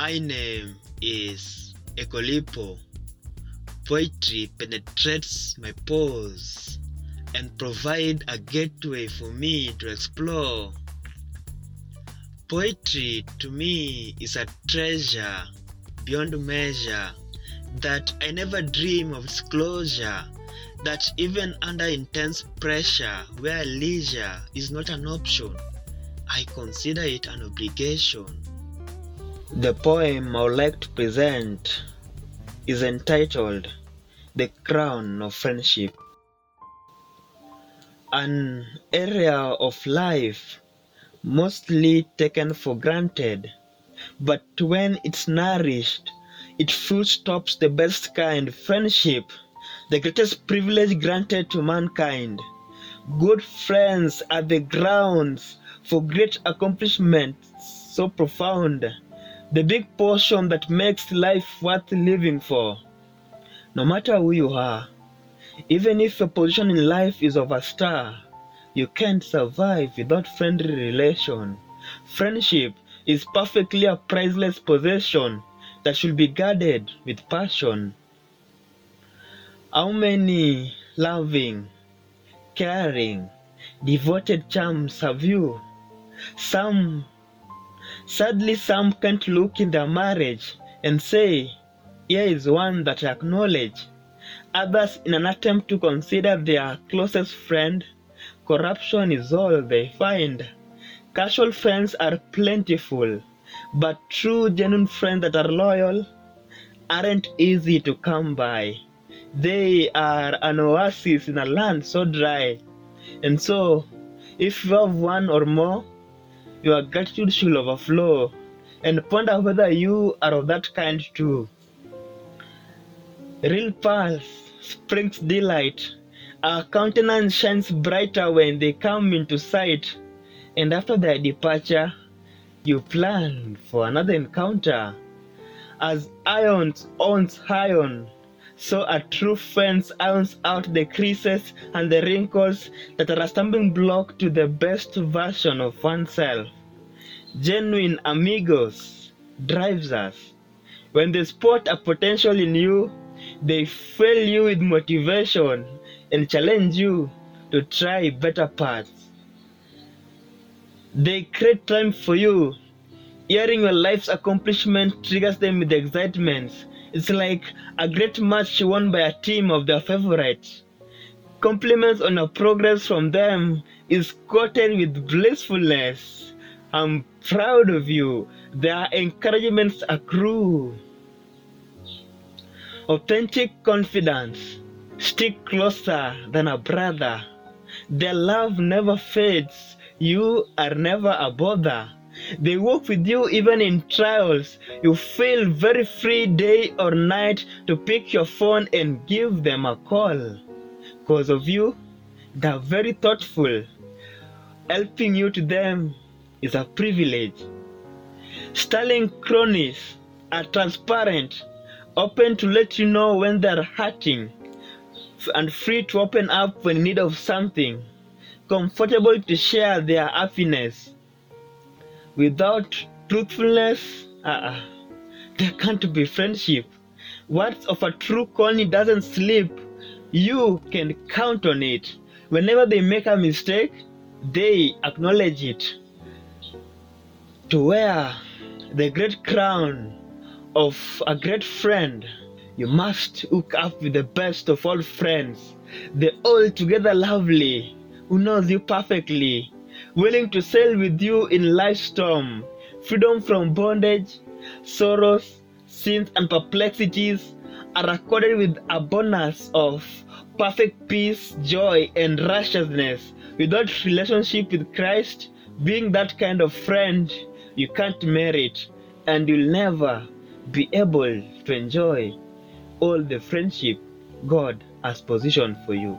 My name is Ekolipo. Poetry penetrates my pores and provide a gateway for me to explore. Poetry to me is a treasure beyond measure that I never dream of disclosure. That even under intense pressure, where leisure is not an option, I consider it an obligation. The poem I would like to present is entitled The Crown of Friendship. An area of life mostly taken for granted, but when it's nourished, it fruit stops the best kind friendship, the greatest privilege granted to mankind. Good friends are the grounds for great accomplishments so profound, the big portion that makes life worth living for. No matter who you are, even if your position in life is of a star, you can't survive without friendly relation. Friendship is perfectly a priceless possession that should be guarded with passion. How many loving, caring, devoted charms have you? Some, sadly, some can't look in their marriage and say, Here is one that I acknowledge. Others, in an attempt to consider their closest friend, corruption is all they find. Casual friends are plentiful, but true, genuine friends that are loyal aren't easy to come by. They are an oasis in a land so dry. And so, if you have one or more, your gratitude shall overflow. And ponder whether you are of that kind too. Real pearls springs delight. Our countenance shines brighter when they come into sight. And after their departure, you plan for another encounter. As ions owns iron, so a true fence irons out the creases and the wrinkles that are a stumbling block to the best version of oneself. Genuine amigos drives us. When they spot a potential in you, they fill you with motivation and challenge you to try better paths. They create time for you. Hearing your life's accomplishment triggers them with excitement. It's like a great match won by a team of their favorites. Compliments on your progress from them is quoted with blissfulness. I'm proud of you. Their encouragements accrue. Authentic confidence. Stick closer than a brother. Their love never fades. You are never a bother. They walk with you even in trials. You feel very free day or night to pick your phone and give them a call. Because of you, they're very thoughtful. Helping you to them is a privilege. Sterling cronies are transparent, open to let you know when they're hurting, and free to open up when in need of something, comfortable to share their happiness. Without truthfulness, uh, there can't be friendship. Words of a true colony doesn't sleep. You can count on it. Whenever they make a mistake, they acknowledge it. To wear the great crown of a great friend, you must hook up with the best of all friends, the altogether lovely, who knows you perfectly, willing to sail with you in life's storm, freedom from bondage, sorrows, sins, and perplexities are accorded with a bonus of perfect peace, joy, and righteousness. Without relationship with Christ, being that kind of friend, you can't merit, and you'll never be able to enjoy all the friendship God has positioned for you.